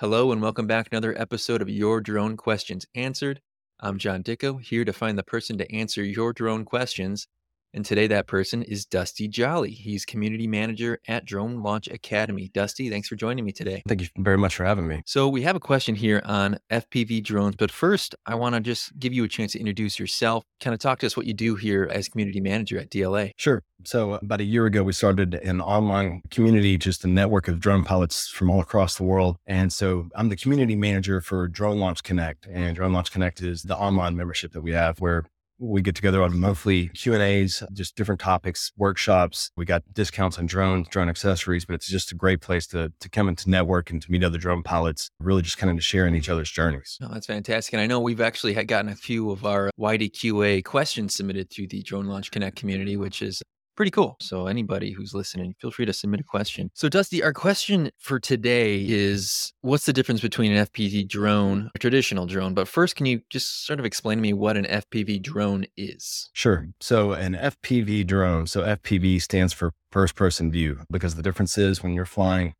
Hello, and welcome back to another episode of Your Drone Questions Answered. I'm John Dickow, here to find the person to answer your drone questions. And today, that person is Dusty Jolley. He's community manager at Drone Launch Academy. Dusty, thanks for joining me today. Thank you very much for having me. So, we have a question here on FPV drones, but first, I want to just give you a chance to introduce yourself. Kind of talk to us what you do here as community manager at DLA. Sure. So, about a year ago, we started an online community, just a network of drone pilots from all across the world. And so, I'm the community manager for Drone Launch Connect. And Drone Launch Connect is the online membership that we have where we get together on monthly Q and A's, just different topics, workshops. We got discounts on drones, drone accessories, but it's just a great place to to come and to network and to meet other drone pilots. Really, just kind of to share in each other's journeys. Oh, that's fantastic. And I know we've actually had gotten a few of our YDQA questions submitted through the Drone Launch Connect community, which is pretty cool. So anybody who's listening, feel free to submit a question. So Dusty, our question for today is what's the difference between an FPV drone, a traditional drone? But first, can you just sort of explain to me what an FPV drone is? Sure. So an FPV drone, so FPV stands for first person view because the difference is when you're flying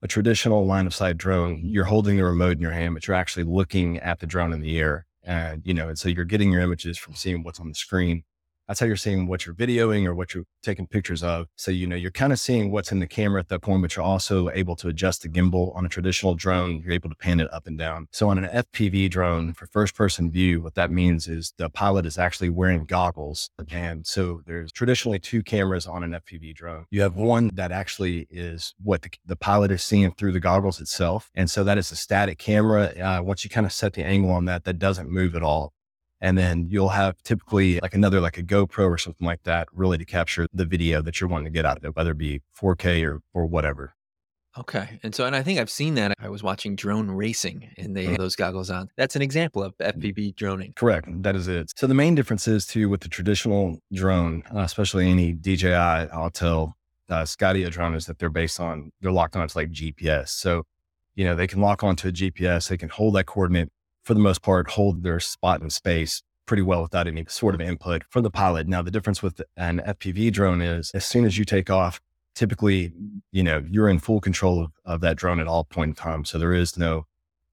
a traditional line of sight drone, mm-hmm. you're holding the remote in your hand, but you're actually looking at the drone in the air. And, you know, and so you're getting your images from seeing what's on the screen that's how you're seeing what you're videoing or what you're taking pictures of. So, you know, you're kind of seeing what's in the camera at that point, but you're also able to adjust the gimbal on a traditional drone. You're able to pan it up and down. So on an FPV drone for first person view, what that means is the pilot is actually wearing goggles. And so there's traditionally two cameras on an FPV drone. You have one that actually is what the, the pilot is seeing through the goggles itself. And so that is a static camera. Uh, once you kind of set the angle on that, that doesn't move at all. And then you'll have typically like another, like a GoPro or something like that, really to capture the video that you're wanting to get out of it, whether it be 4K or, or whatever. Okay. And so, and I think I've seen that. I was watching drone racing and they have those goggles on. That's an example of FPV droning. Correct. That is it. So the main difference is too with the traditional drone, uh, especially any DJI, Autel, uh, Skydio drone is that they're based on, they're locked on to like GPS. So, you know, they can lock onto a GPS, they can hold that coordinate for the most part, hold their spot in space pretty well without any sort of input from the pilot. Now, the difference with an FPV drone is as soon as you take off, typically, you know, you're in full control of, of that drone at all point in time. So there is no,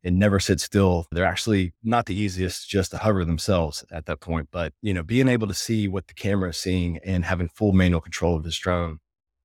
it never sits still. They're actually not the easiest just to hover themselves at that point. But, you know, being able to see what the camera is seeing and having full manual control of this drone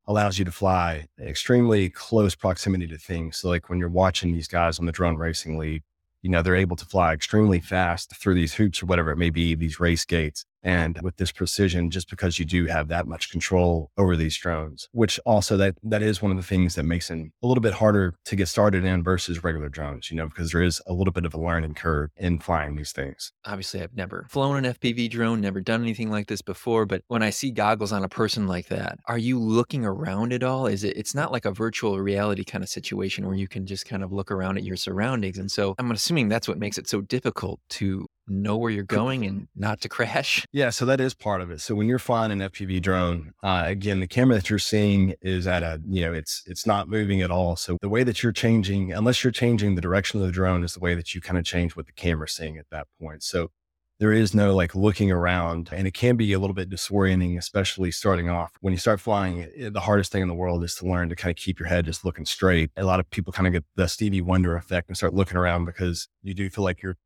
allows you to fly extremely close proximity to things. So like when you're watching these guys on the drone racing league, you know, they're able to fly extremely fast through these hoops or whatever it may be, these race gates. And with this precision, just because you do have that much control over these drones, which also that that is one of the things that makes it a little bit harder to get started in versus regular drones, you know, because there is a little bit of a learning curve in flying these things. Obviously, I've never flown an FPV drone, never done anything like this before, but when I see goggles on a person like that, are you looking around at all? Is it it's not like a virtual reality kind of situation where you can just kind of look around at your surroundings. And so I'm assuming that's what makes it so difficult to know where you're going and not to crash. Yeah, so that is part of it. So when you're flying an FPV drone, uh, again, the camera that you're seeing is at a, you know, it's it's not moving at all. So the way that you're changing, unless you're changing the direction of the drone, is the way that you kind of change what the camera's seeing at that point. So there is no like looking around and it can be a little bit disorienting, especially starting off. When you start flying, the hardest thing in the world is to learn to kind of keep your head just looking straight. A lot of people kind of get the Stevie Wonder effect and start looking around because you do feel like you're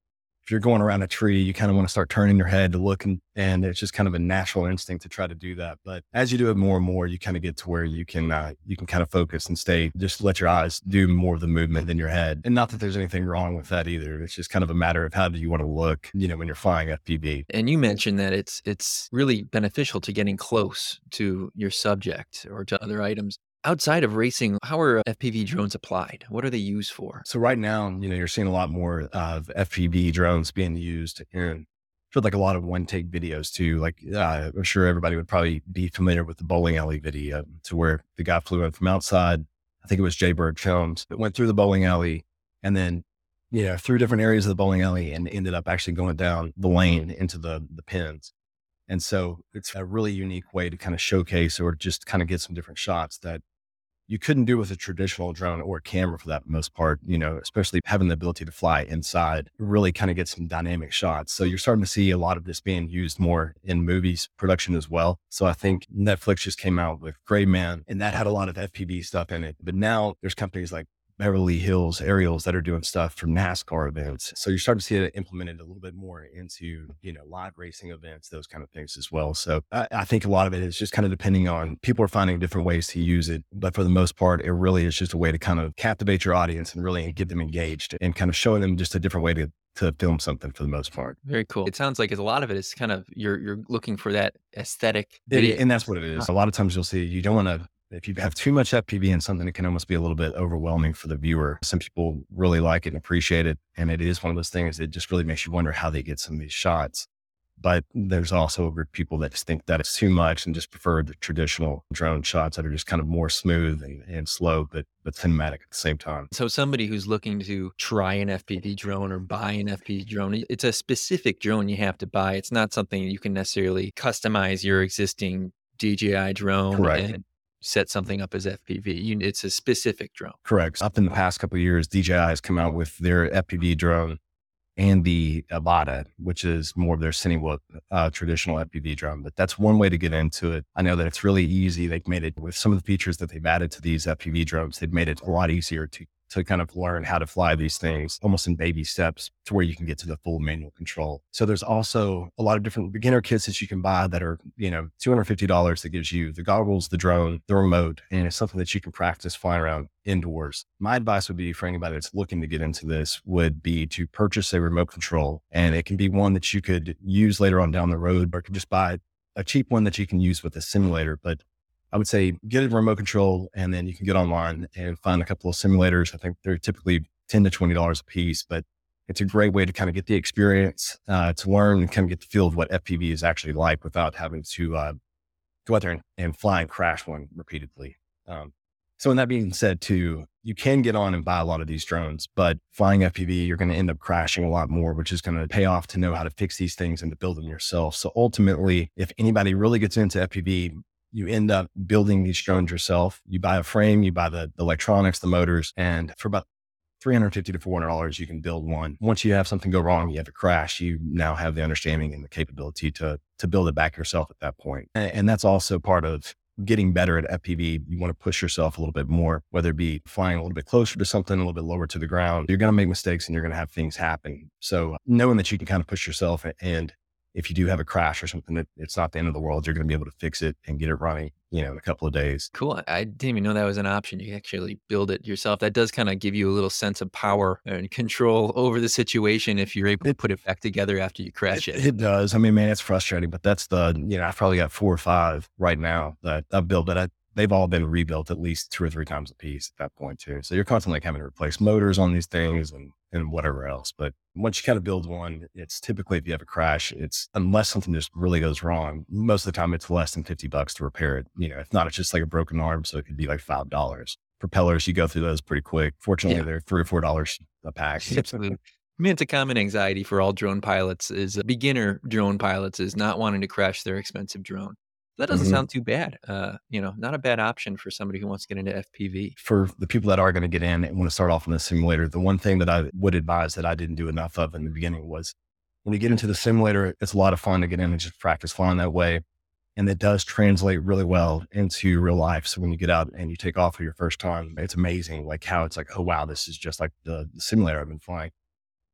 if you're going around a tree, you kind of want to start turning your head to look and, and it's just kind of a natural instinct to try to do that. But as you do it more and more, you kind of get to where you can, uh, you can kind of focus and stay, just let your eyes do more of the movement than your head. And not that there's anything wrong with that either. It's just kind of a matter of how do you want to look, you know, when you're flying FPV. And you mentioned that it's, it's really beneficial to getting close to your subject or to other items. Outside of racing, how are FPV drones applied? What are they used for? So right now, you know, you're seeing a lot more of FPV drones being used in for like a lot of one take videos too. Like uh, I'm sure everybody would probably be familiar with the bowling alley video to where the guy flew in from outside. I think it was Jaybird Films that went through the bowling alley and then, you know, through different areas of the bowling alley and ended up actually going down the lane into the the pins. And so it's a really unique way to kind of showcase or just kind of get some different shots that you couldn't do with a traditional drone or camera for that most part, you know, especially having the ability to fly inside, really kind of get some dynamic shots. So you're starting to see a lot of this being used more in movies production as well. So I think Netflix just came out with Gray Man and that had a lot of FPV stuff in it. But now there's companies like Beverly Hills aerials that are doing stuff for NASCAR events. So you're starting to see it implemented a little bit more into, you know, live racing events, those kind of things as well. So I, I think a lot of it is just kind of depending on people are finding different ways to use it. But for the most part, it really is just a way to kind of captivate your audience and really get them engaged and kind of showing them just a different way to to film something for the most part. Very cool. It sounds like a lot of it is kind of you're you're looking for that aesthetic it, and that's what it is. Uh-huh. A lot of times you'll see you don't want to if you have too much FPV in something, it can almost be a little bit overwhelming for the viewer. Some people really like it and appreciate it. And it is one of those things that just really makes you wonder how they get some of these shots. But there's also a group of people that just think that it's too much and just prefer the traditional drone shots that are just kind of more smooth and, and slow, but but cinematic at the same time. So somebody who's looking to try an FPV drone or buy an FPV drone, it's a specific drone you have to buy. It's not something you can necessarily customize your existing DJI drone Correct. and set something up as FPV. You, it's a specific drone. Correct. Up in the past couple years, DJI has come out with their FPV drone and the Avata, which is more of their Cinewhoop uh, traditional FPV drone. But that's one way to get into it. I know that it's really easy. They've made it with some of the features that they've added to these FPV drones. They've made it a lot easier to to kind of learn how to fly these things almost in baby steps to where you can get to the full manual control. So there's also a lot of different beginner kits that you can buy that are, you know, $250 that gives you the goggles, the drone, the remote, and it's something that you can practice flying around indoors. My advice would be for anybody that's looking to get into this would be to purchase a remote control and it can be one that you could use later on down the road or just buy a cheap one that you can use with a simulator. But I would say get a remote control and then you can get online and find a couple of simulators. I think they're typically 10 to $20 a piece, but it's a great way to kind of get the experience, uh, to learn and kind of get the feel of what FPV is actually like without having to uh, go out there and, and, fly and crash one repeatedly. Um, so, in that being said, too, you can get on and buy a lot of these drones, but flying FPV, you're going to end up crashing a lot more, which is going to pay off to know how to fix these things and to build them yourself. So, ultimately, if anybody really gets into FPV, you end up building these drones yourself. You buy a frame, you buy the, the electronics, the motors, and for about 350 to 400 dollars you can build one. Once you have something go wrong you have a crash. You now have the understanding and the capability to to build it back yourself at that point. And, and that's also part of getting better at fpv you want to push yourself a little bit more whether it be flying a little bit closer to something a little bit lower to the ground. You're going to make mistakes and you're going to have things happen. So knowing that you can kind of push yourself and if you do have a crash or something, that it's not the end of the world. You're going to be able to fix it and get it running, you know, in a couple of days. Cool. I didn't even know that was an option. You actually build it yourself. That does kind of give you a little sense of power and control over the situation if you're able to put it back together after you crash it. It, it does. I mean, man, it's frustrating, but that's the, you know, I've probably got four or five right now that I've built that I, they've all been rebuilt at least two or three times a piece at that point too. So you're constantly like having to replace motors on these things and and whatever else. But once you kind of build one, it's typically if you have a crash, it's unless something just really goes wrong, most of the time it's less than 50 bucks to repair it. You know, if not, it's just like a broken arm. So it could be like $5. Propellers, you go through those pretty quick. Fortunately, yeah. they're three or four dollars a pack. Absolutely. I mean, it's a common anxiety for all drone pilots is uh, beginner drone pilots is not wanting to crash their expensive drone. That doesn't mm-hmm. sound too bad. Uh, you know, not a bad option for somebody who wants to get into FPV. For the people that are going to get in and want to start off in the simulator, the one thing that I would advise that I didn't do enough of in the beginning was when you get into the simulator, it's a lot of fun to get in and just practice flying that way. And it does translate really well into real life. So when you get out and you take off for your first time, it's amazing like how it's like, oh, wow, this is just like the, the simulator I've been flying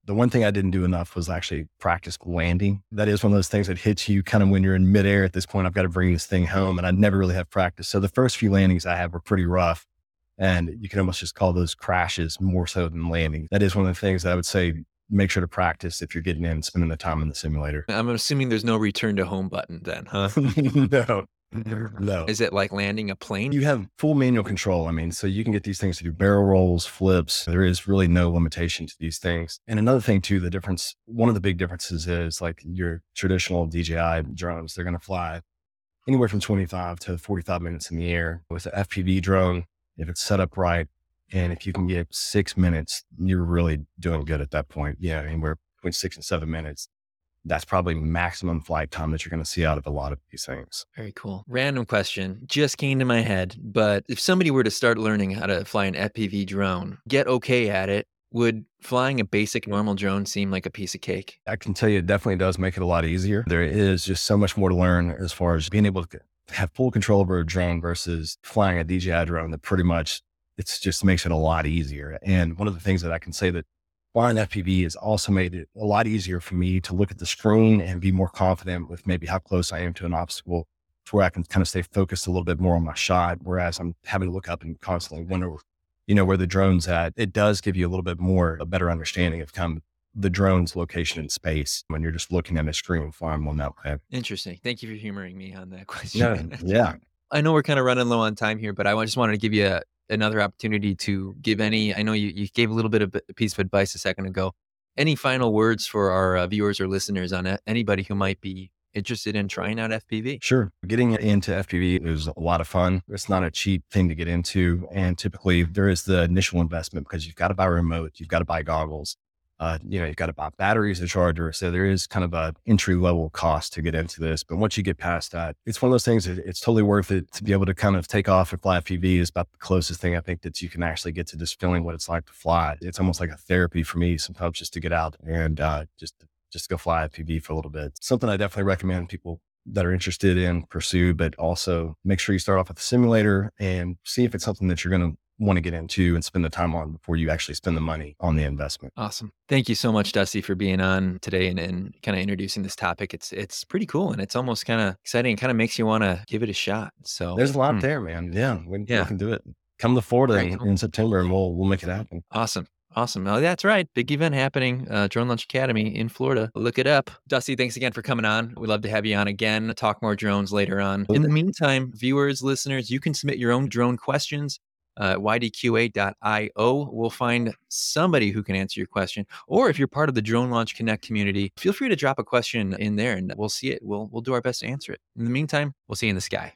the one thing I didn't do enough was actually practice landing. That is one of those things that hits you kind of when you're in midair at this point. I've got to bring this thing home and I never really have practice. So the first few landings I had were pretty rough. And you can almost just call those crashes more so than landing. That is one of the things that I would say make sure to practice if you're getting in and spending the time in the simulator. I'm assuming there's no return to home button then, huh? no, no. Is it like landing a plane? You have full manual control. I mean, so you can get these things to do barrel rolls, flips. There is really no limitation to these things. And another thing too, the difference, one of the big differences is like your traditional DJI drones, they're going to fly anywhere from 25 to 45 minutes in the air. With an FPV drone, if it's set up right, and if you can get six minutes, you're really doing good at that point. Yeah, anywhere between six and seven minutes that's probably maximum flight time that you're going to see out of a lot of these things. Very cool. Random question just came to my head, but if somebody were to start learning how to fly an FPV drone, get okay at it, would flying a basic normal drone seem like a piece of cake? I can tell you it definitely does make it a lot easier. There is just so much more to learn as far as being able to have full control over a drone versus flying a DJI drone that pretty much it just makes it a lot easier. And one of the things that I can say that flying FPV has also made it a lot easier for me to look at the screen and be more confident with maybe how close I am to an obstacle to where I can kind of stay focused a little bit more on my shot. Whereas I'm having to look up and constantly wonder, you know, where the drone's at. It does give you a little bit more, a better understanding of kind of the drone's location in space when you're just looking at a screen flying one that way. Interesting. Thank you for humoring me on that question. Yeah. yeah. I know we're kind of running low on time here, but I just wanted to give you a, another opportunity to give any. I know you, you gave a little bit of a piece of advice a second ago. Any final words for our uh, viewers or listeners on anybody who might be interested in trying out FPV? Sure. Getting into FPV is a lot of fun. It's not a cheap thing to get into. And typically there is the initial investment because you've got to buy a remote, you've got to buy goggles, uh, you know, you've got to buy batteries, a charger. So there is kind of a entry level cost to get into this. But once you get past that, it's one of those things that it's totally worth it to be able to kind of take off and fly FPV is about the closest thing I think that you can actually get to just feeling what it's like to fly. It's almost like a therapy for me sometimes just to get out and uh, just, just go fly FPV for a little bit. Something I definitely recommend people that are interested in pursue, but also make sure you start off with a simulator and see if it's something that you're going to want to get into and spend the time on before you actually spend the money on the investment. Awesome. Thank you so much, Dusty, for being on today and, and kind of introducing this topic. It's it's pretty cool and it's almost kind of exciting. It kind of makes you want to give it a shot. So there's a lot hmm. there, man. Yeah, we, yeah. we can do it. Come to Florida in, in, September and we'll we'll make it happen. Awesome. Awesome. Oh, that's right. Big event happening, uh, Drone Launch Academy in Florida. Look it up. Dusty, thanks again for coming on. We'd love to have you on again, talk more drones later on. In the meantime, viewers, listeners, you can submit your own drone questions uh, ydqa.io. We'll find somebody who can answer your question. Or if you're part of the Drone Launch Connect community, feel free to drop a question in there and we'll see it. We'll, we'll do our best to answer it. In the meantime, we'll see you in the sky.